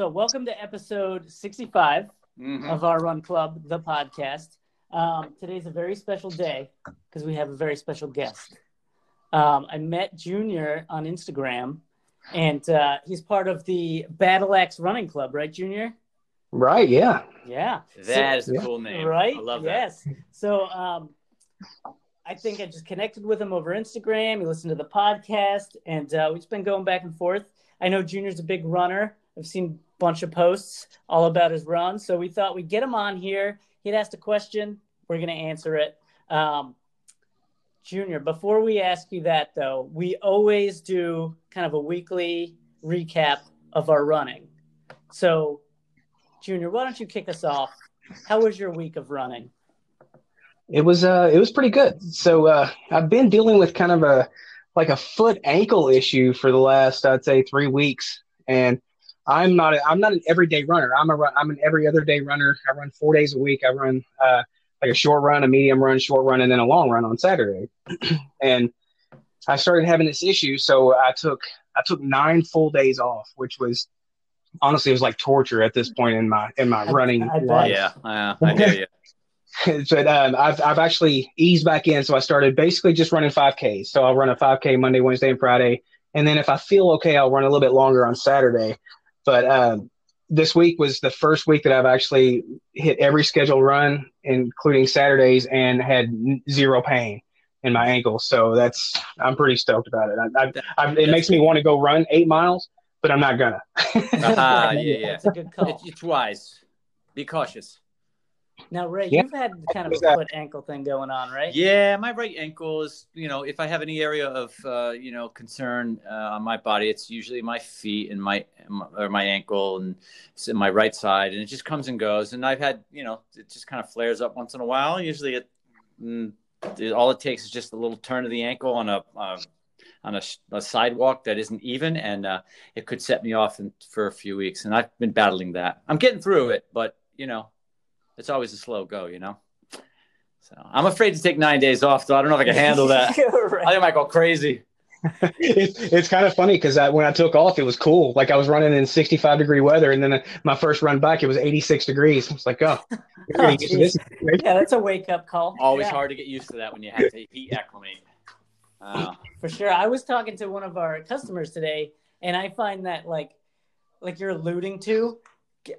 So, welcome to episode 65 Mhm. of our Run Club, the podcast. Um, today's a very special day because we have a very special guest. Um, I met Junior on Instagram, and uh, he's part of the Battle Axe Running Club, right, Junior? Right. Yeah. Yeah. That is a Yeah. cool name. Right? I love that. yes. So um, I think I just connected with him over Instagram. He listened to the podcast, and uh, we've been going back and forth. I know Junior's a big runner. I've seen a bunch of posts all about his run. So we thought we'd get him on here. He'd asked a question. We're going to answer it. Um, Junior, before we ask you that, though, we always do kind of a weekly recap of our running. So, Junior, why don't you kick us off? How was your week of running? It was uh it was pretty good. So uh I've been dealing with kind of a like a foot ankle issue for the last I'd say 3 weeks and I'm not a, I'm not an everyday runner. I'm a run, I'm an every other day runner. I run 4 days a week. I run uh like a short run, a medium run, short run and then a long run on Saturday. and I started having this issue so I took I took 9 full days off, which was honestly it was like torture at this point in my in my I- running I bet. life. Yeah, uh, I hear you. but um, I've I've actually eased back in. So I started basically just running 5Ks. So I'll run a 5K Monday, Wednesday, and Friday, and then if I feel okay, I'll run a little bit longer on Saturday. But um, this week was the first week that I've actually hit every scheduled run, including Saturdays, and had n- zero pain in my ankle. So that's I'm pretty stoked about it. I, I, I, it makes me want to go run eight miles, but I'm not gonna. Uh-huh, yeah, yeah. That's a good call. It, it's wise. Be cautious. Now, Ray, Yeah. you've had kind of a foot ankle thing going on, right? Yeah, my right ankle is, you know, if I have any area of, uh, you know, concern uh, on my body, it's usually my feet and my or my ankle and it's in my right side, and it just comes and goes. And I've had, you know, it just kind of flares up once in a while. Usually, it, mm, it all it takes is just a little turn of the ankle on a uh, on a, a sidewalk that isn't even, and uh, it could set me off in, for a few weeks. And I've been battling that. I'm getting through it, but you know, it's always a slow go. You know. So I'm afraid to take nine days off, so I don't know if I can handle that. I think I might go crazy. it's it's kind of funny because when I took off, it was cool. Like I was running in 65 degree weather, and then uh, my first run back, it was 86 degrees. It's like, oh, Oh, getting used to this. Yeah, that's a wake up call. Always Yeah, hard to get used to that when you have to heat acclimate. Uh, for sure. I was talking to one of our customers today, and I find that like, like you're alluding to,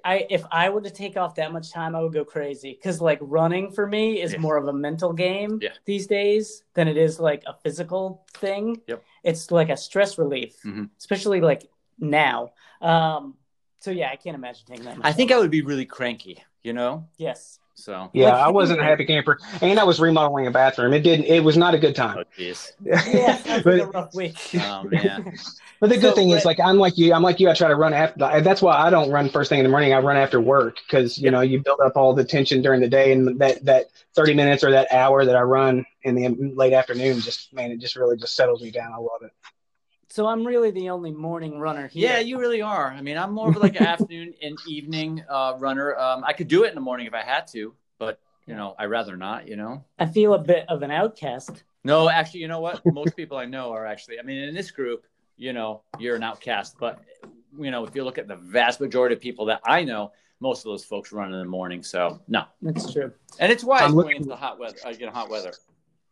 I if I were to take off that much time, I would go crazy because like running for me is Yeah. more of a mental game Yeah. these days than it is like a physical thing. Yep. It's like a stress relief, Mhm. especially like now. Um, so yeah, I can't imagine taking that. Much I think I would be really cranky, you know. yes. So. Yeah, I wasn't a happy camper, and I was remodeling a bathroom. It didn't. It was not a good time. Oh jeez. Yeah, sounds like a but, rough week. Oh man. but the good So, thing is, like I'm like you. I'm like you. I try to run after. That's why I don't run first thing in the morning. I run after work because you Yep. know you build up all the tension during the day, and that that 30 minutes or that hour that I run in the late afternoon, just man, it just really just settles me down. I love it. So I'm really the only morning runner here. Yeah, you really are. I mean, I'm more of like an afternoon and evening uh, runner. Um, I could do it in the morning if I had to, but you know, I rather not. You know. I feel a bit of an outcast. No, actually, you know what? Most people I know are actually. I mean, in this group, you know, you're an outcast. But you know, if you look at the vast majority of people that I know, most of those folks run in the morning. So no, That's true. and it's wise I'm going looking- into the hot weather. Uh, you know, hot weather.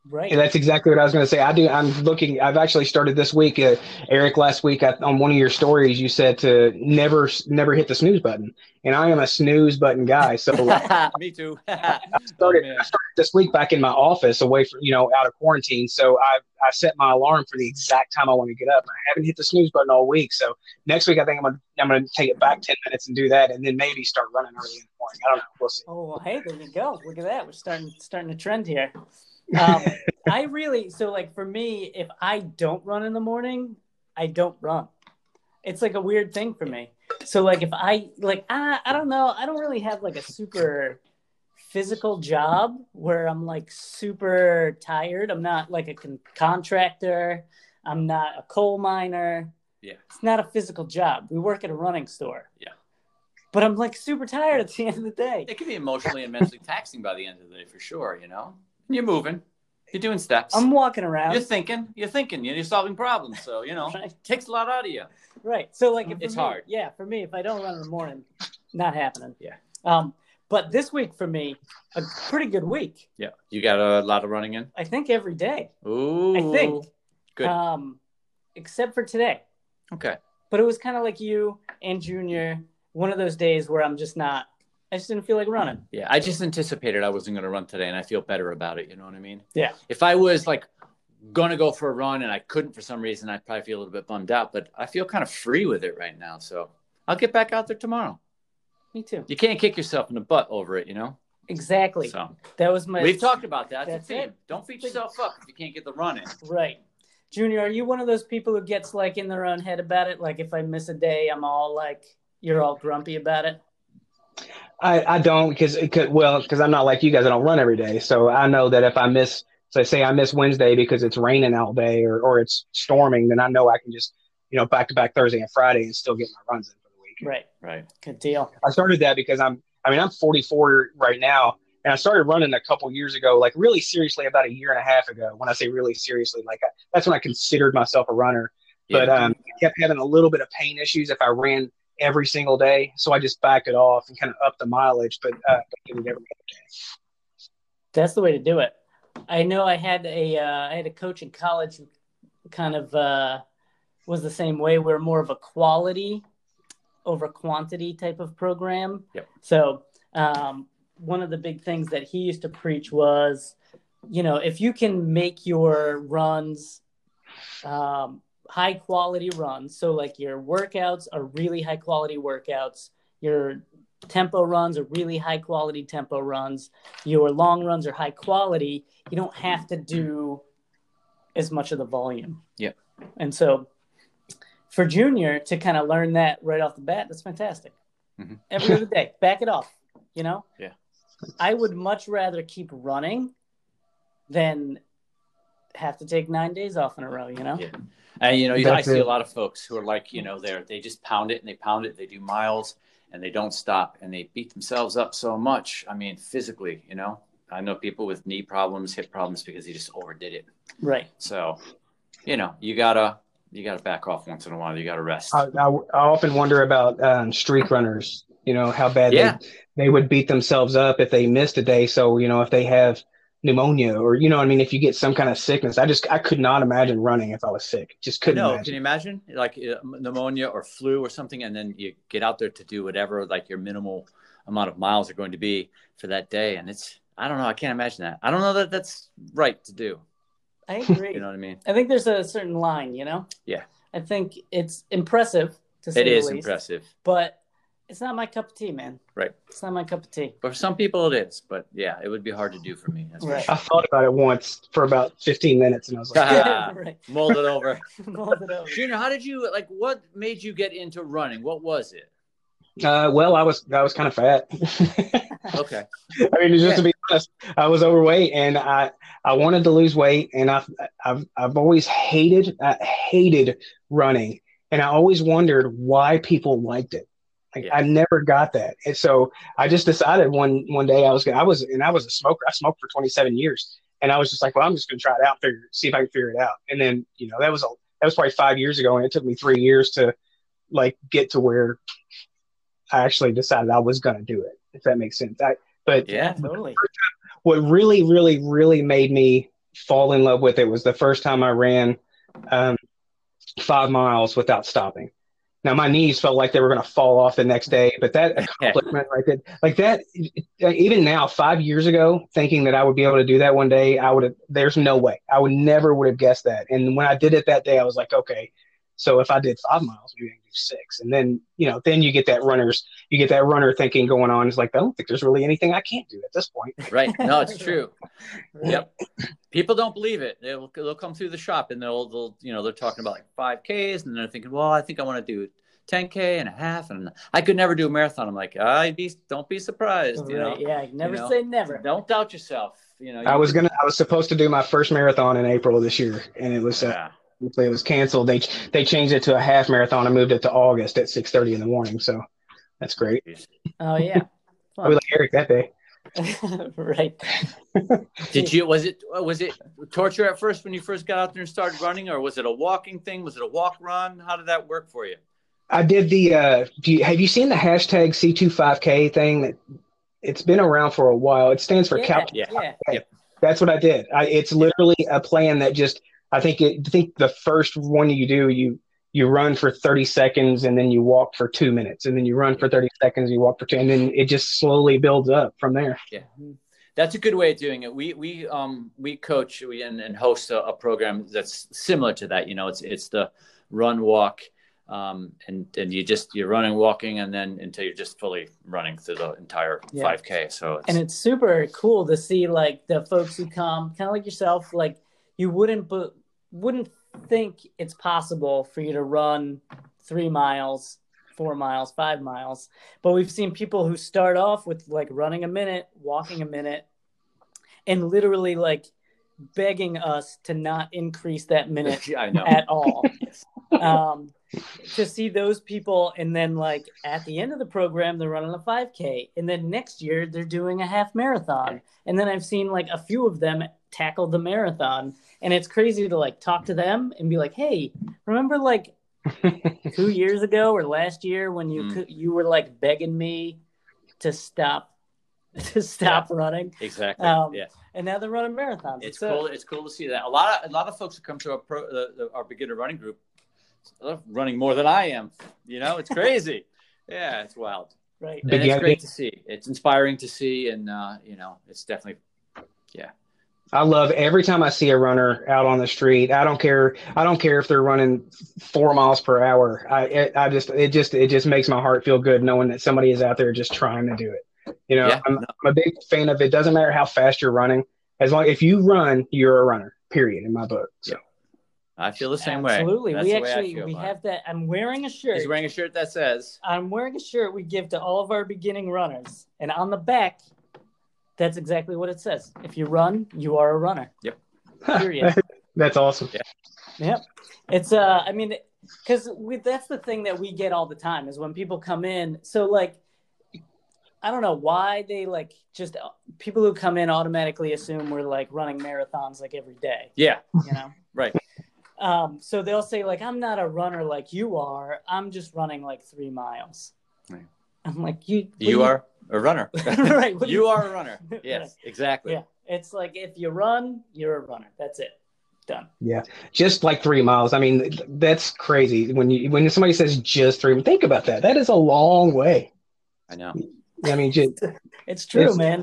Right. Yeah, that's exactly what I was going to say. I do. I'm looking. I've actually started this week, uh, Eric. Last week I, on one of your stories, you said to never, never hit the snooze button, and I am a snooze button guy. So I Me too. started, Oh. I started this week back in my office, away from you know, out of quarantine. So I, I set my alarm for the exact time I want to get up. I haven't hit the snooze button all week. So next week I think I'm gonna, I'm gonna take it back ten minutes and do that, and then maybe start running early in the morning. I don't know. We'll see. Oh, well, hey, there you go. Look at that. We're starting starting a trend here. Um, I really so like for me, if I don't run in the morning, I don't run. It's like a weird thing for me. So like if I like I, I don't know, I don't really have like a super physical job where I'm like super tired. I'm not like a con- contractor. I'm not a coal miner. Yeah. It's not a physical job. We work at a running store. Yeah. But I'm like super tired at the end of the day. It can be emotionally and mentally taxing by the end of the day for sure. You know, you're moving. You're doing steps. I'm walking around. You're thinking. You're thinking. You're solving problems. So you know, Right. it takes a lot out of you. Right. So like, It's me- hard. Yeah, for me, if I don't run in the morning, not happening. Yeah. Um, but this week for me, a pretty good week. Yeah. You got a lot of running in. I think every day. Ooh. I think. Good. Um, except for today. Okay. But it was kind of like you and Junior. One of those days where I'm just not. I just didn't feel like running. Yeah, I just anticipated I wasn't going to run today, and I feel better about it. You know what I mean? Yeah. If I was like going to go for a run and I couldn't for some reason, I'd probably feel a little bit bummed out. But I feel kind of free with it right now, so I'll get back out there tomorrow. Me too. You can't kick yourself in the butt over it, you know. Exactly. So That was my. we've talked about that. That's theme. it. Don't beat yourself up if you can't get the run in. Right. Junior, are you one of those people who gets like in their own head about it? Like if I miss a day, I'm all like, you're all grumpy about it. I, I don't because it could well because I'm not like you guys. I don't run every day, so I know that if I miss, so say I miss Wednesday because it's raining all day or or it's storming, then I know I can just you know back to back Thursday and Friday and still get my runs in for the week. Right. Right. Good deal. I started that because I'm I mean I'm 44 right now, and I started running a couple years ago, like really seriously about a year and a half ago. When I say really seriously, like I, that's when I considered myself a runner. But um, I kept having a little bit of pain issues if I ran every single day, so I just backed it off and kind of up the mileage, but uh, did it every other day. That's the way to do it. I know I had a uh, I had a coach in college who kind of uh, was the same way. We're more of a quality over quantity type of program. Yep. So um, one of the big things that he used to preach was, you know, if you can make your runs um, high quality runs, so like your workouts are really high quality workouts, your tempo runs are really high quality tempo runs, your long runs are high quality, you don't have to do as much of the volume. Yeah. And so for Junior to kind of learn that right off the bat, that's fantastic. Mhm. Every other day, back it off, you know? Yeah. I would much rather keep running than have to take nine days off in a row, you know? Yeah. And you know, you- I That's see it. a lot of folks who are like, you know, they're they just pound it and they pound it. They do miles and they don't stop and they beat themselves up so much. I mean, physically, you know. I know people with knee problems, hip problems because they just overdid it. Right. So, you know, you gotta you gotta back off once in a while. You gotta rest. I, I, I often wonder about um, streak runners. You know how bad Yeah. they, they would beat themselves up if they missed a day. So you know if they have pneumonia or you know what I mean if you get some kind of sickness. I just I could not imagine running if I was sick. Just couldn't no, imagine. can you imagine like uh, pneumonia or flu or something, and then you get out there to do whatever like your minimal amount of miles are going to be for that day, and it's I don't know, I can't imagine that. I don't know that that's right to do. I agree. You know what I mean? I think there's a certain line, you know? Yeah. I think it's impressive to say It the is least, impressive, but it's not my cup of tea, man. Right. It's not my cup of tea. but for some people it is. But yeah, it would be hard to do for me. That's Right. for I thought about it once for about 15 minutes and I was like, Ah. right. Mold it over. Mold it over. Junior, how did you like? What made you get into running? What was it? uh, well, I was I was kind of fat. Okay. I mean, just to be honest, I was overweight and I I wanted to lose weight and I've I've I've always hated I hated running and I always wondered why people liked it. Like Yeah. I never got that, and so I just decided one one day I was gonna I was and I was a smoker. I smoked for 27 years, and I was just like, well, I'm just gonna try it out, figure see if I can figure it out. And then you know that was a that was probably five years ago, and it took me three years to like get to where I actually decided I was gonna do it. If that makes sense. I, but Yeah. Totally. what really, really, really made me fall in love with it was the first time I ran um, five miles without stopping. Now my knees felt like they were going to fall off the next day, but that accomplishment right there, like that, even now, five years ago, thinking that I would be able to do that one day, I would have. There's no way. I would never would have guessed that. And when I did it that day, I was like, okay, so if I did five miles, maybe I can do six. And then you know, then you get that runners, you get that runner thinking going on. It's like I don't think there's really anything I can't do at this point. Right. No, it's true. Yep. People don't believe it. They'll they'll come through the shop and they'll they'll you know they're talking about like five Ks and they're thinking, well, I think I want to do 10K and a half and I could never do a marathon. I'm like, I be don't be surprised. You know, Yeah. Never know, say never. don't doubt yourself. You know, I was could- gonna. I was supposed to do my first marathon in April of this year, and it was uh, Yeah. It was canceled. They they changed it to a half marathon and moved it to August at six thirty in the morning. So that's great. Oh yeah. I was like Eric that day. right. Did you? Was it? Was it torture at first when you first got out there and started running, or was it a walking thing? Was it a walk run? How did that work for you? I did the. Uh, do you, have you seen the hashtag C25K thing? That it's been around for a while. It stands for Yeah, Couch. yeah. Yep. That's what I did. I, it's literally a plan that just. I think it. I think the first one you do, you you run for 30 seconds and then you walk for two minutes and then you run for 30 seconds you walk for two and then it just slowly builds up from there yeah That's a good way of doing it. We we um we coach we and, and host a, a program that's similar to that. You know, it's it's the run walk, um, and and you just you're running, walking, and then until you're just fully running through the entire Yeah. 5K. So it's, and it's super cool to see like the folks who come kind of like yourself like you wouldn't but wouldn't think it's possible for you to run three miles four miles five miles. But we've seen people who start off with like running a minute walking a minute and literally like begging us to not increase that minute I know. at all. Um, to see those people and then like at the end of the program they're running a 5k and then next year they're doing a half marathon. And then i've seen like a few of them tackle the marathon and it's crazy to like talk to them and be like hey remember like two years ago or last year when you Mm. you were like begging me to stop to stop running Exactly. Um, yeah. and now they're running marathons It's So- cool. It's cool to see that. A lot of a lot of folks who come to our pro, the, the, our beginner running group, are running more than I am. You know, it's crazy. yeah, it's wild. right And it's great to see. It's inspiring to see, and uh, you know, it's definitely I love every time I see a runner out on the street. I don't care. I don't care if they're running four miles per hour. I it, I just it just it just makes my heart feel good knowing that somebody is out there just trying to do it. You know, Yeah. I'm, I'm a big fan of it. Doesn't matter how fast you're running, as long if you run, you're a runner. Period. In my book. So I feel the same way. Absolutely. We the way I actually we about it. have that. I'm wearing a shirt. He's wearing a shirt that says, I'm wearing a shirt we give to all of our beginning runners, and on the back, that's exactly what it says. If you run, you are a runner. Yep. Period. that's awesome. yep. It's uh, I mean, because we that's the thing that we get all the time is when people come in. So like, I don't know why they like just people who come in automatically assume we're like running marathons like every day. "Yeah, You know. right, Um, so they'll say like, "I'm not a runner like you are. I'm just running like three miles." Right. I'm like, "You, you do are a runner. right. what you are a runner. Right. Yes, exactly. Yeah, it's like if you run, you're a runner. That's it. Done. Yeah. Just like three miles. I mean, that's crazy. When you when somebody says just three, think about that. That is a long way. I know. I mean, just, It's true, It's- man.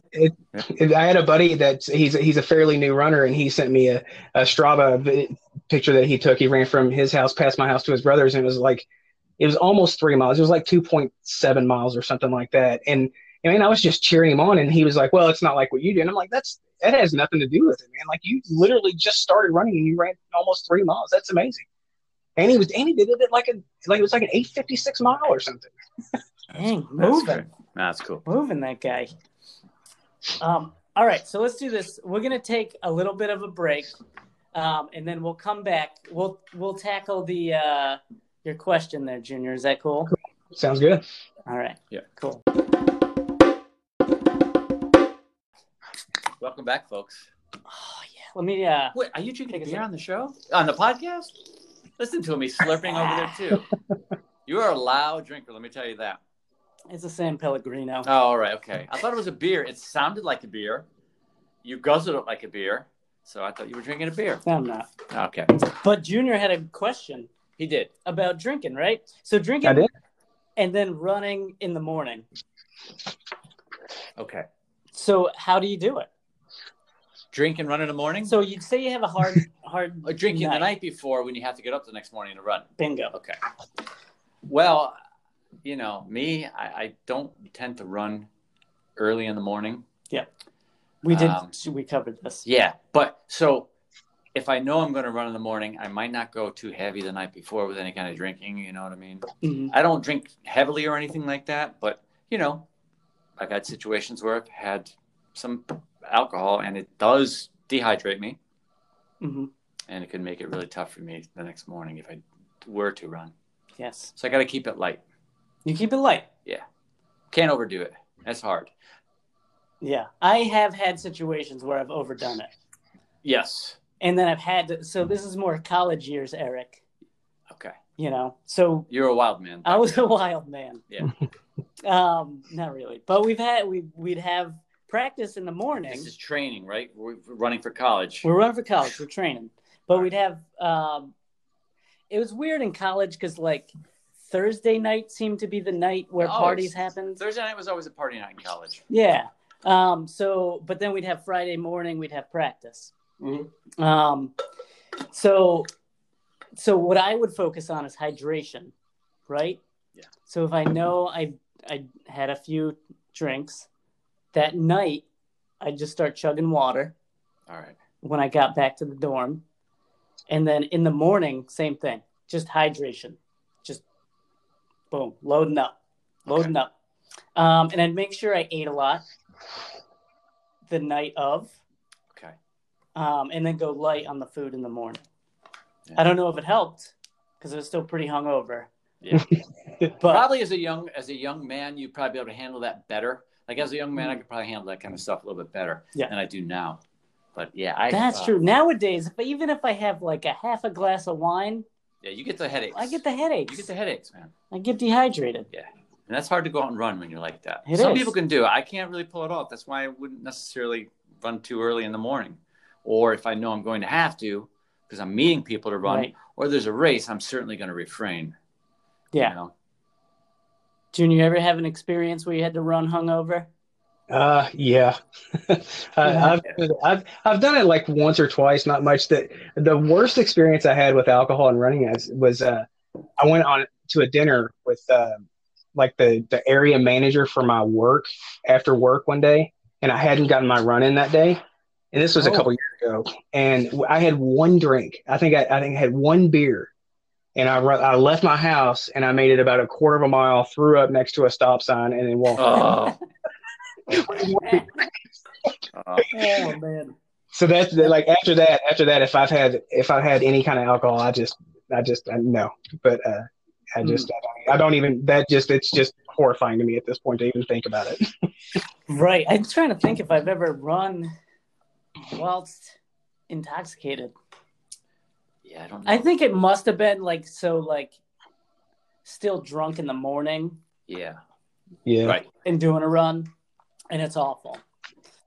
I had a buddy that he's he's a fairly new runner, and he sent me a, a Strava picture that he took. He ran from his house past my house to his brother's, and it was like it was almost three miles. It was like two point seven miles or something like that. And I mean, I was just cheering him on, and he was like, "Well, it's not like what you do." And I'm like, "That's that has nothing to do with it, man. Like you literally just started running, and you ran almost three miles. That's amazing." And he was and he did it at like a like it was like an eight fifty six mile or something. Dang, That's moving, great. That's cool. moving that guy. Um. All right, so let's do this. We're gonna take a little bit of a break, um, and then we'll come back. We'll we'll tackle the uh, your question there, Junior. Is that cool? Sounds good. All right. Yeah. Cool. Welcome back, folks. Oh yeah. Let me. Uh. Wait, are you drinking Take a beer on the show? On the podcast? Listen to him. He's slurping over there too. You are a loud drinker. Let me tell you that. It's a San Pellegrino. Oh, all right. Okay. I thought it was a beer. It sounded like a beer. You guzzled it like a beer. So I thought you were drinking a beer. No, I'm not. Okay. But Junior had a question He did. about drinking, right? So drinking I did. and then running in the morning. Okay. So how do you do it? Drink and run in the morning? So you'd say you have a hard, hard Or drinking the night before when you have to get up the next morning to run. Bingo. Okay. Well, you know, me, I, I don't tend to run early in the morning. Yeah, we did. Um, we covered this. Yeah, but so if I know I'm going to run in the morning, I might not go too heavy the night before with any kind of drinking. You know what I mean? Mhm. I don't drink heavily or anything like that, but you know, I've had situations where I've had some alcohol and it does dehydrate me Mhm. and it can make it really tough for me the next morning if I were to run. Yes. So I got to keep it light. You keep it light. Yeah. Can't overdo it. That's hard. Yeah, I have had situations where I've overdone it, Yes. and then I've had to. So this is more college years, Eric. Okay. You know, so You're a wild man. I was a wild man. Yeah. Um, not really, but we've had we we'd have practice in the morning. This is training, right? We're running for college. We're running for college. We're training, but we'd have. Um, it was weird in college because like Thursday night seemed to be the night where Oh, parties happened. Thursday night was always a party night in college. Yeah. Um, so, but then we'd have Friday morning. We'd have practice. Mhm. Um, so, so what I would focus on is hydration, right? Yeah. So if I know I I had a few drinks that night, I'd just start chugging water All right. when I got back to the dorm, and then in the morning, same thing, just hydration, just boom, loading up, loading up, um, and I'd make sure I ate a lot the night of Okay. um, and then go light on the food in the morning. Yeah. I don't know if it helped because I was still pretty hungover. Yeah. But probably as a young as a young man, you'd probably be able to handle that better. Like as a young man, I could probably handle that kind of stuff a little bit better Yeah. than I do now. But yeah, I that's uh, true. Nowadays, if, even if I have like a half a glass of wine, Yeah, you get the headaches. I get the headaches. you get the headaches, man. I get dehydrated. Yeah, and that's hard to go out and run when you're like that. It Some is. people can do it. I can't really pull it off. That's why I wouldn't necessarily run too early in the morning. Or if I know I'm going to have to, because I'm meeting people to run, Right. or there's a race, I'm certainly going to refrain. you Yeah. know? Junior, you ever have an experience where you had to run hungover? Uh, yeah. I, I've, I've I've done it like once or twice, not much. That the worst experience I had with alcohol and running as was uh, I went on to a dinner with uh, like the the area manager for my work after work one day, and I hadn't gotten my run in that day, and this was a Oh. couple years ago, and I had one drink. I think I, I think I had one beer. And I, ru- I left my house and I made it about a quarter of a mile, threw up next to a stop sign, and then walked. Oh. Oh. Man. So that's like after that, after that, if I've had if I've had any kind of alcohol, I just I just I, no. But uh, I just I, don't, I don't even that just it's just horrifying to me at this point to even think about it. Right. I'm trying to think if I've ever run whilst intoxicated. Yeah, I don't know. I think it must have been like so like still drunk in the morning yeah. Yeah. Right. and doing a run and it's awful.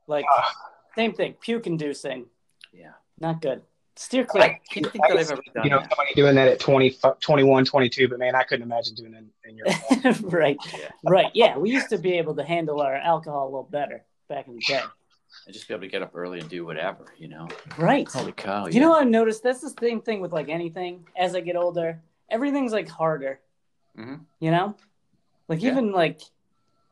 Like Ah. same thing, puke inducing. Yeah. Not good. Steer clear. I can't think that I've ever done You know, that. somebody doing that at 20, 21, 22, but man, I couldn't imagine doing it in your. right. Yeah. Right. Yeah. We used to be able to handle our alcohol a little better back in the day. And just be able to get up early and do whatever, you know? Right. Holy cow. You know what I've noticed? That's the same thing with like anything. As I get older, everything's like harder. Mhm. You know, like Yeah. even like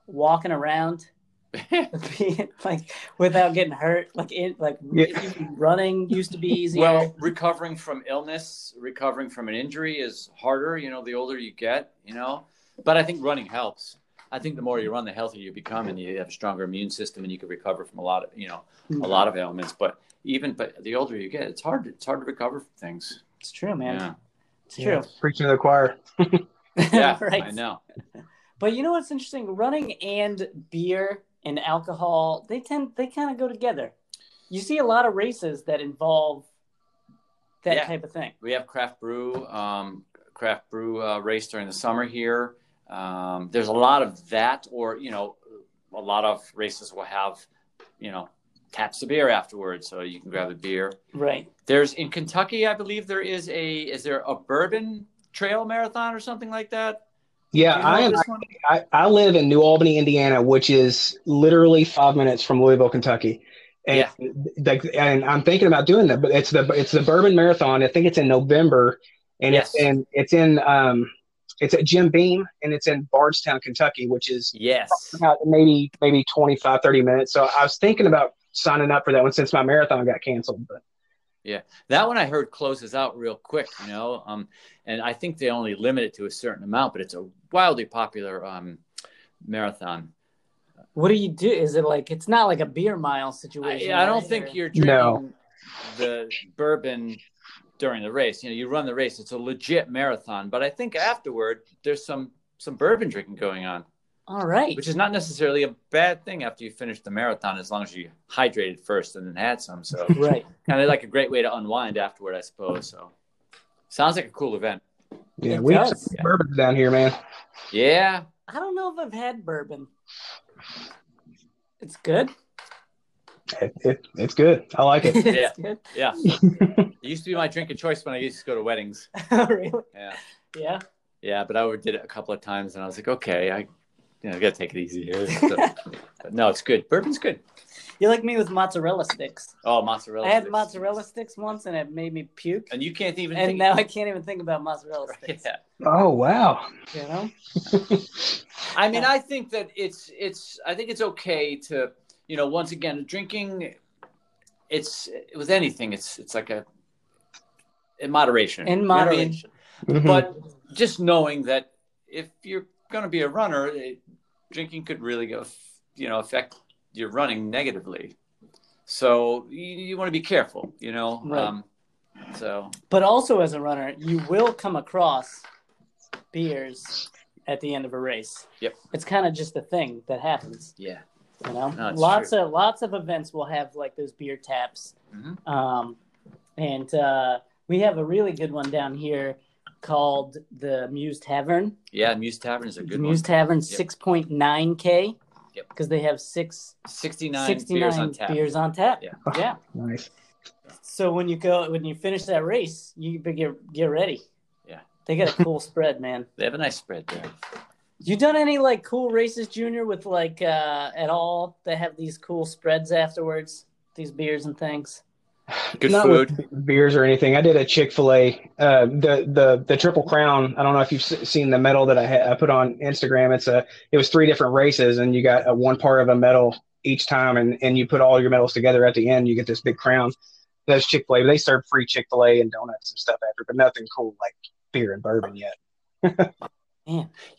walking around, being, like without getting hurt. Like it, like Yeah. even running used to be easier. Well, recovering from illness, recovering from an injury is harder, you know, the older you get, you know. But I think running helps. I think the more you run, the healthier you become, and you have a stronger immune system, and you can recover from a lot of, you know, a lot of ailments. But even, but the older you get, it's hard. It's hard to recover from things. it's true, man. Yeah, It's true. Preaching to the choir. yeah, right. I know. But you know what's interesting? Running and beer and alcohol, they tend they kind of go together. You see a lot of races that involve that Yeah. type of thing. We have craft brew, um, craft brew uh, race during the summer here. Um, there's a lot of that, or you know, a lot of races will have, you know, taps of beer afterwards, so you can grab a beer. Right. There's in Kentucky, I believe there is a is there a bourbon trail marathon or something like that? Yeah, you know I am. I, I live in New Albany, Indiana, which is literally five minutes from Louisville, Kentucky. And Yeah. like, and I'm thinking about doing that, but it's the it's the Bourbon Marathon. I think it's in November, and Yes. it's in it's in um it's at Jim Beam, and it's in Bardstown, Kentucky, which is Yes. about maybe maybe 25, 30 minutes. So I was thinking about signing up for that one since my marathon got canceled. But yeah, That one I heard closes out real quick, you know, um, and I think they only limit it to a certain amount, but it's a wildly popular um, marathon. What do you do? Is it like it's not like a beer mile I, situation? I don't right? think Or- you're drinking No. the bourbon during the race. You know, you run the race; it's a legit marathon. But I think afterward, there's some some bourbon drinking going on. All right. which is not necessarily a bad thing after you finish the marathon, as long as you hydrated first and then had some. So right. kind of like a great way to unwind afterward, I suppose. So sounds like a cool event. Yeah, It we have does. some bourbons down here, man. Yeah, I don't know if I've had bourbon. It's good. It, it, it's good. I like it. it's good. yeah. It used to be my drink of choice when I used to go to weddings. Oh, really? Yeah, Yeah. yeah, but I overdid it a couple of times, and I was like, okay, I, you know, gotta take it easy here. So- but no, it's good. Bourbon's good. You're like me with mozzarella sticks. Oh, mozzarella. I had sticks. mozzarella sticks once and it made me puke. and you can't even. And think- now I can't even think about mozzarella sticks. Yeah. Oh wow. You know? I mean, I think that it's it's. I think it's okay to, you know, once again, drinking. It's with anything. It's it's like a in moderation. In You know I mean? moderation. Mhm. But just knowing that if you're going to be a runner, it, drinking could really go, you know, affect your running negatively. So you, you want to be careful, you know. Right. Um, so But also as a runner, you will come across beers at the end of a race. Yep. It's kind of just a thing that happens. yeah, You know, No, it's lots of lots of events will have like those beer taps, Mhm. um, and uh, we have a really good one down here called the Muse Tavern. yeah. Muse Tavern is a good Muse one. Tavern, six point nine k. Yep. Because they have six, 69, 69 beers on tap. beers on tap. Yeah. yeah. nice. So when you go when you finish that race, you get get ready. Yeah. They got a cool spread, man. They have a nice spread there. You done any like cool races, Junior, with like uh at all that have these cool spreads afterwards? These beers and things. Good Not food. with beers or anything. I did a Chick Fil A, uh, the the the Triple Crown. I don't know if you've s- seen the medal that I, ha- I put on Instagram. It's a it was three different races, and you got a one part of a medal each time, and and you put all your medals together at the end. You get this big crown. That's Chick Fil A. They serve free Chick Fil A and donuts and stuff after, but nothing cool like beer and bourbon yet.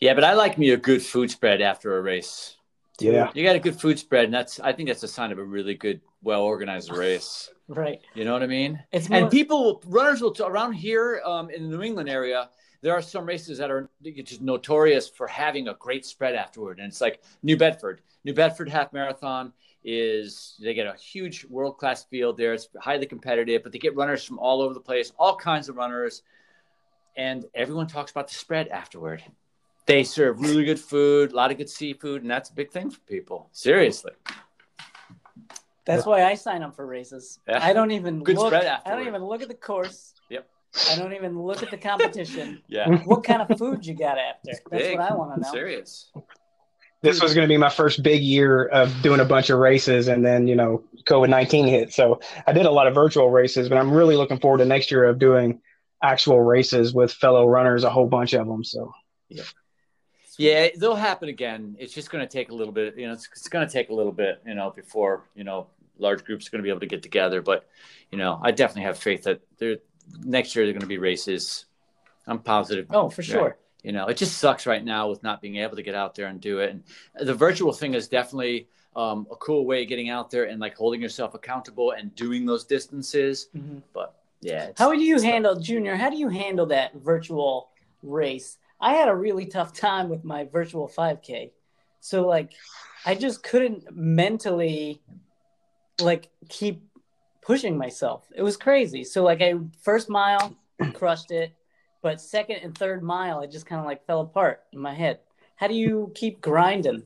Yeah, but I like me a good food spread after a race. Yeah, You got a good food spread, and that's I think that's a sign of a really good, well organized race. Right. You know what I mean? It's more, And people, runners will around here um, in the New England area. There are some races that are just notorious for having a great spread afterward, and it's like New Bedford. New Bedford Half Marathon is they get a huge world class field there. It's highly competitive, but they get runners from all over the place, all kinds of runners, and everyone talks about the spread afterward. They serve really good food, a lot of good seafood, and that's a big thing for people. Seriously, that's why I sign up for races. Yeah. I don't even Good look spread I don't even look at the course. Yep. I don't even look at the competition. yeah, what kind of food you got after? That's big. what I want to know. serious. this was going to be my first big year of doing a bunch of races, and then you know COVID nineteen hit. So I did a lot of virtual races, but I'm really looking forward to next year of doing actual races with fellow runners, a whole bunch of them. So Yeah, they'll happen again. It's just going to take a little bit. You know, it's, it's going to take a little bit. You know, before you know large groups are going to be able to get together. But you know, I definitely have faith that there next year they're going to be races. I'm positive. Oh, for sure. You know, it just sucks right now with not being able to get out there and do it. And the virtual thing is definitely um, a cool way of getting out there and like holding yourself accountable and doing those distances. Mhm. But yeah, How do you handle, Junior? How do you handle that virtual race? I had a really tough time with my virtual 5K. So, like, I just couldn't mentally, like, keep pushing myself. It was crazy. So, like, I first mile crushed it, but second and third mile, it just kind of like fell apart in my head. How do you keep grinding?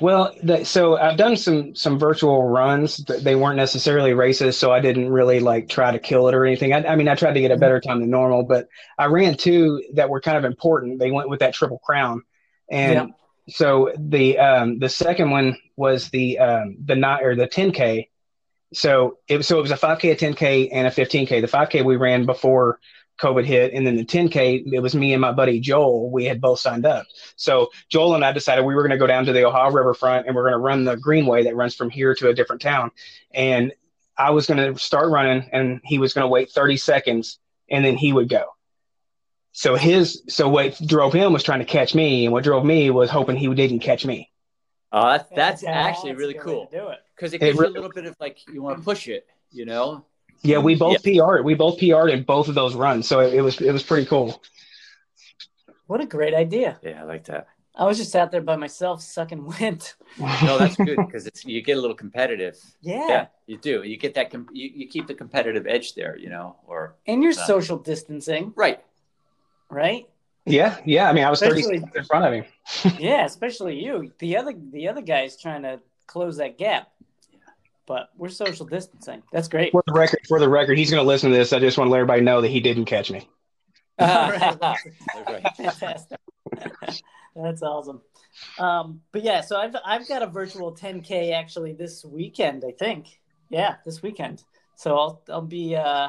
Well, the, so I've done some some virtual runs. Th- They weren't necessarily races, so I didn't really like try to kill it or anything. I, I mean, I tried to get a better time than normal, but I ran two that were kind of important. They went with that triple crown, and Yeah. so the um, the second one was the um, the nine or the 10k. So it so it was a 5k, a 10k, and a 15k. The 5k we ran before COVID hit, and then the 10k it was me and my buddy Joel. We had both signed up. So Joel and I decided we were going to go down to the Ohio Riverfront and we're going to run the greenway that runs from here to a different town. And I was going to start running and he was going to wait 30 seconds and then he would go. So his so what drove him was trying to catch me and what drove me was hoping he didn't catch me. Oh, that's, that's Yeah, actually that's really cool do it. because it It gives you a little bit of like you want to push it, you know. Yeah, we both PR'd. We both PR'd in both of those runs. So it, it was it was pretty cool. What a great idea. Yeah, I like that. I was just out there by myself sucking wind. No, that's good because it's you get a little competitive. Yeah. Yeah, you do. You get that. Com- you, you keep the competitive edge there, you know, or And you're Yeah. social distancing, right. right? Yeah, yeah. I mean, I was 30 Especially- seconds in front of him. yeah, especially you. The other the other guy's trying to close that gap. But we're social distancing. That's great. For the record, for the record, he's going to listen to this. I just want to let everybody know that he didn't catch me. All right. That's. Fantastic. That's awesome. Um, but yeah, so I've I've got a virtual 10k actually this weekend. I think. Yeah, this weekend. So I'll I'll be uh,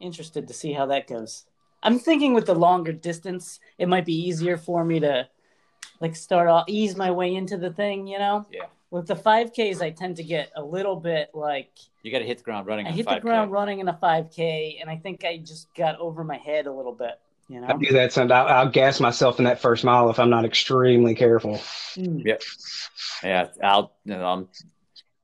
interested to see how that goes. I'm thinking with the longer distance, it might be easier for me to like start off ease my way into the thing. You know. Yeah. With the 5Ks, I tend to get a little bit like You got to hit the ground running. I hit 5K. the ground running in a 5K, and I think I just got over my head a little bit. You know? I do that sometimes. I'll, I'll gas myself in that first mile if I'm not extremely careful. Mm. Yeah, I'll. You know, I'm.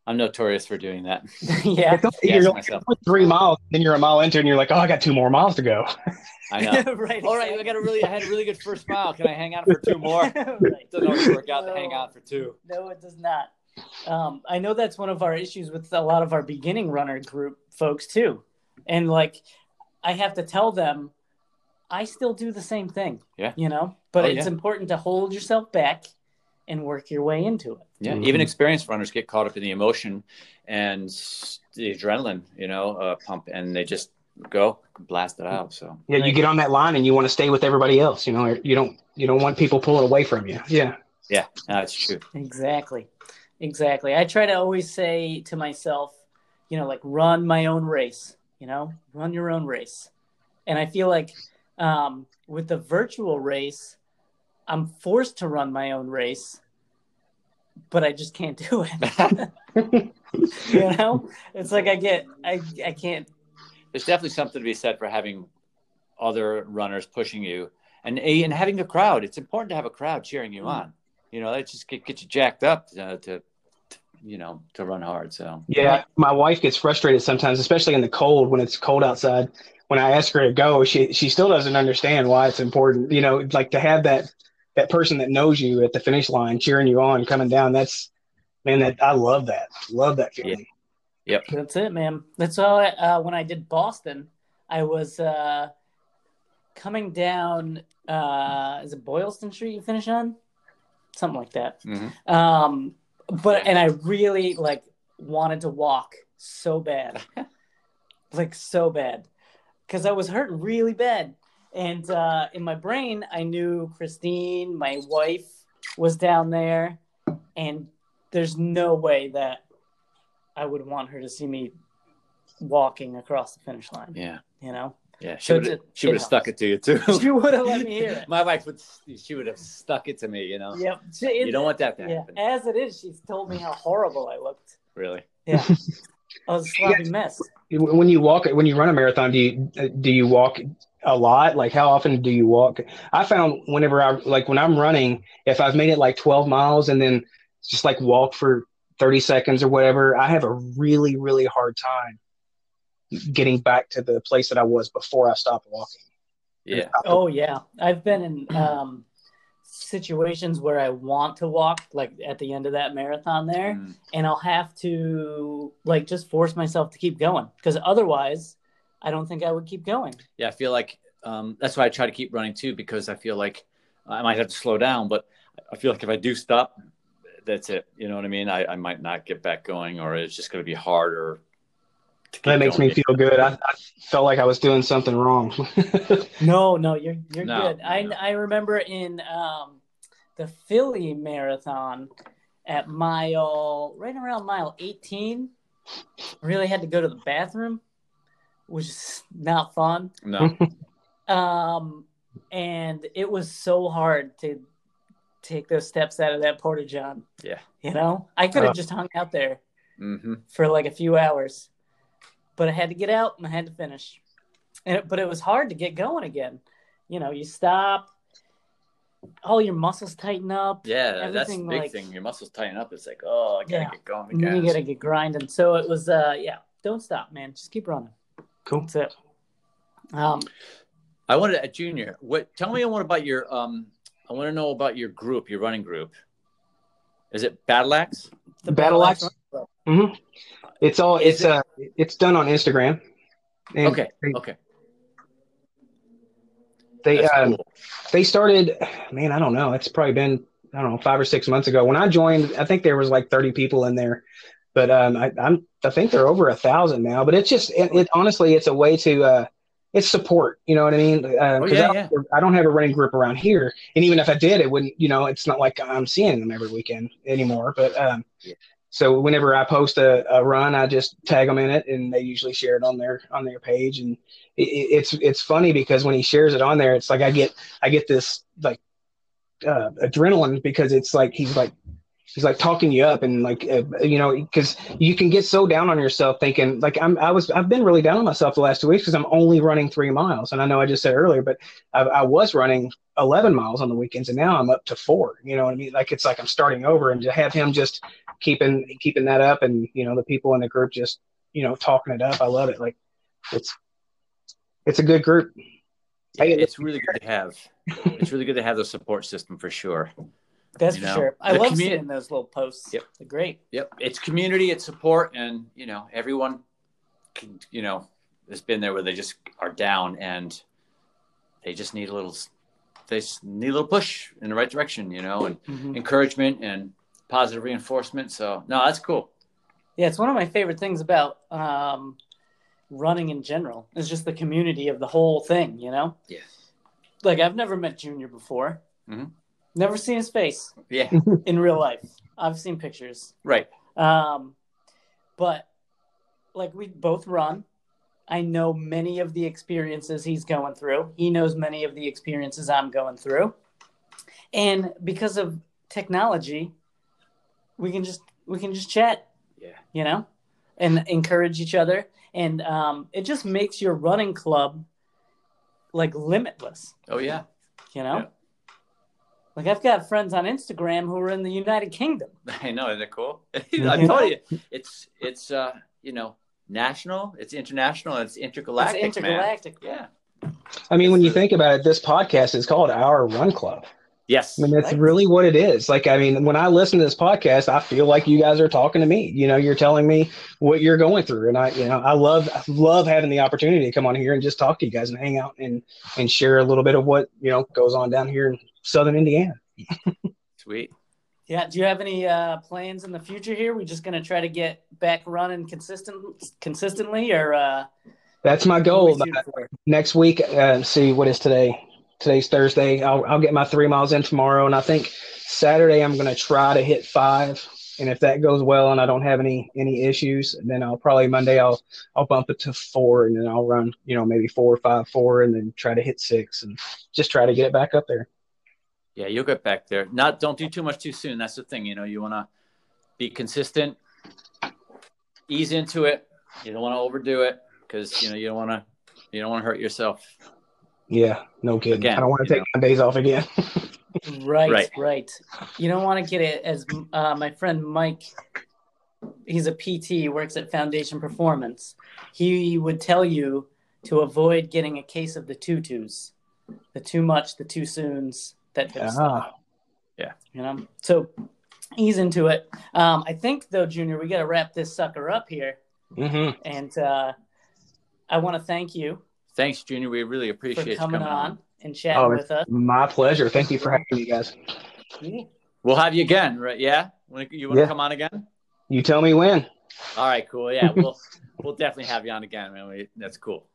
I'm notorious for doing that. yeah. It's only- Gas you're myself. three miles, then you're a mile into, and you're like, oh, I got two more miles to go. I know. right. All right, I got a really. I had a really good first mile. Can I hang on for two more? exactly. It doesn't always work out to hang on for two. No, it does not. Um, I know that's one of our issues with a lot of our beginning runner group folks too, and like I have to tell them, I still do the same thing. Yeah. You know, but Oh, it's yeah. important to hold yourself back and work your way into it. Yeah, Mhm. even experienced runners get caught up in the emotion and the adrenaline, you know, uh, pump, and they just go blast it out. So Yeah, you get on that line and you want to stay with everybody else. You know, you don't you don't want people pulling away from you. Yeah. yeah, that's true. Exactly. Exactly. I try to always say to myself, you know, like run my own race, you know, run your own race. And I feel like um, with the virtual race, I'm forced to run my own race, but I just can't do it. you know, it's like I get, I, I can't. There's definitely something to be said for having other runners pushing you and and having a crowd. It's important to have a crowd cheering you Mm. on. You know, that just get, get you jacked up uh, to, to, you know, to run hard. So Yeah, my wife gets frustrated sometimes, especially in the cold when it's cold outside. When I ask her to go, she she still doesn't understand why it's important. You know, like to have that that person that knows you at the finish line cheering you on coming down. That's man, that I love that. Love that feeling. Yep. That's it, man. That's all. I, uh, when I did Boston, I was uh, coming down. Uh, is it Boylston Street you finish on? Something like that. mhm. Um, but and I really like wanted to walk so bad, like so bad, because I was hurting really bad. And uh, in my brain, I knew Christine, my wife, was down there, and there's no way that I would want her to see me walking across the finish line. yeah, You know, yeah. She So would it- she would have stuck it to you too. she would have let me hear it. My wife would she would have stuck it to me. You know, Yep. She- you don't want that to yeah. happen. As it is, she's told me how horrible I looked. Really. Yeah. I was a sloppy mess. When you walk, when you run a marathon, do you do you walk a lot? Like how often do you walk? I found whenever I like when I'm running, if I've made it like 12 miles and then just like walk for 30 seconds or whatever, I have a really really hard time getting back to the place that I was before I stopped walking. Yeah. Oh yeah, I've been in um, situations where I want to walk, like at the end of that marathon there, Mm. and I'll have to like just force myself to keep going because otherwise, I don't think I would keep going. Yeah, I feel like um, that's why I try to keep running too because I feel like I might have to slow down, but I feel like if I do stop, that's it. You know what I mean? I, I might not get back going, or it's just going to be harder. To keep That makes me feel good. I, I felt like I was doing something wrong. No, no, you're you're No, good. I no. I remember in um, the Philly marathon at mile right around mile 18, really had to go to the bathroom, which is not fun. No, Um, and it was so hard to take those steps out of that porta john. Yeah. You know, I could have Uh. just hung out there hmm for like a few hours, but I had to get out and I had to finish. And it, but it was hard to get going again. You know, you stop, all your muscles tighten up. yeah, that's the big like- thing. Your muscles tighten up. It's like, oh, I gotta Yeah. get going And again. you gotta get grinding. So it was, uh, yeah, don't stop, man. Just keep running. cool. That's it. Um, I wanted a junior. What? Tell me more about your um I want to know about your group, your running group. Is it Battle Axe? The Battle Axe? It's all Is it's uh it's done on Instagram. And Okay. They, Okay. they um cool. they started man i don't know it's probably been i don't know five or six months ago when i joined i think there was like 30 people in there but um I, i'm i think they're over a thousand now but it's just it, it honestly it's a way to uh it's support you know what i mean uh, Oh, yeah, I, yeah. I don't have a running group around here and even if i did it wouldn't you know it's not like i'm seeing them every weekend anymore but um Yeah. So whenever i post a, a run i just tag them in it and they usually share it on their on their page. And it, it- it's it's funny because when he shares it on there it's like i get i get this like uh, adrenaline because it's like he's like he's like talking you up and like uh, you know because you can get so down on yourself thinking like I'm I was I've been really down on myself the last two weeks because I'm only running three miles and I know I just said earlier but I, I was running 11 miles on the weekends and now I'm up to four you know what I mean like it's like I'm starting over and to have him just keeping keeping that up and you know the people in the group just you know talking it up I love it like it's it's a good group Yeah, it's really good to have. It's really good to have the support system for sure. That's for know, sure. I the love seeing those little posts. Yep. They're great. Yep, it's community, it's support, and you know everyone, can, you know, has been there where they just are down and they just need a little, they need a little push in the right direction, you know, and Mhm. encouragement and positive reinforcement. So no, that's cool. Yeah, it's one of my favorite things about um, running in general. Is just the community of the whole thing. You know, Yeah, like I've never met Junior before. Mhm. Never seen his face yeah, in real life. I've seen pictures. right. Um, but like we both run. I know many of the experiences he's going through. He knows many of the experiences I'm going through. And because of technology, we can just we can just chat, Yeah, you know, and encourage each other. And um, it just makes your running club like limitless, oh yeah, you know. Yeah. Like I've got friends on Instagram who are in the United Kingdom. I know. Isn't it cool? I told you, it's it's uh you know national, it's international, it's intergalactic. it's man. intergalactic. Yeah. I mean when you think about it this podcast is called our run club Yes. I mean, that's Right. really what it is. Like, I mean, when I listen to this podcast, I feel like you guys are talking to me. You know, you're telling me what you're going through, and I, you know, I love, I love having the opportunity to come on here and just talk to you guys and hang out and and share a little bit of what you know goes on down here in Southern Indiana. Sweet. Yeah. Do you have any uh, plans in the future here? We just gonna try to get back running consistent consistently, or uh, That's my goal. we shooting for? Next week, uh, see what is today. Today's Thursday. I'll I'll get my three miles in tomorrow, and I think Saturday I'm going to try to hit five. And if that goes well and I don't have any any issues, then I'll probably Monday I'll I'll bump it to four, and then I'll run you know maybe four or five four, and then try to hit six, and just try to get it back up there. Yeah, you'll get back there. Not don't do too much too soon. That's the thing. You know, you want to be consistent, ease into it. You don't want to overdo it because you know you don't want to you don't want to hurt yourself. Yeah, no kidding. Again, I don't want to take my days off again. Right, Right. right, You don't want to get it as uh, my friend Mike. He's a PT, works at Foundation Performance. He would tell you to avoid getting a case of the tutus, the too much, the too soon's, that type of stuff. ah, You know, so ease into it. Um, I think though, Junior, we got to wrap this sucker up here, hmm and uh, I want to thank you Thanks, Junior. We really appreciate you coming, coming on, on. and chatting Oh, with us. my pleasure. Thank you for having me, guys. We'll have you again, right? Yeah. You want to Yeah. come on again? You tell me when. All right, cool. Yeah, we'll we'll definitely have you on again, man. We, that's cool.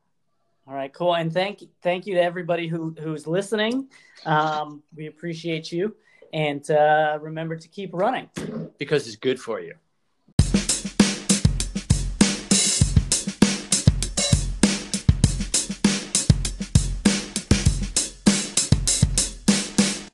All right, cool. And thank thank you to everybody who who's listening. Um, we appreciate you, and uh, remember to keep running. Because it's good for you.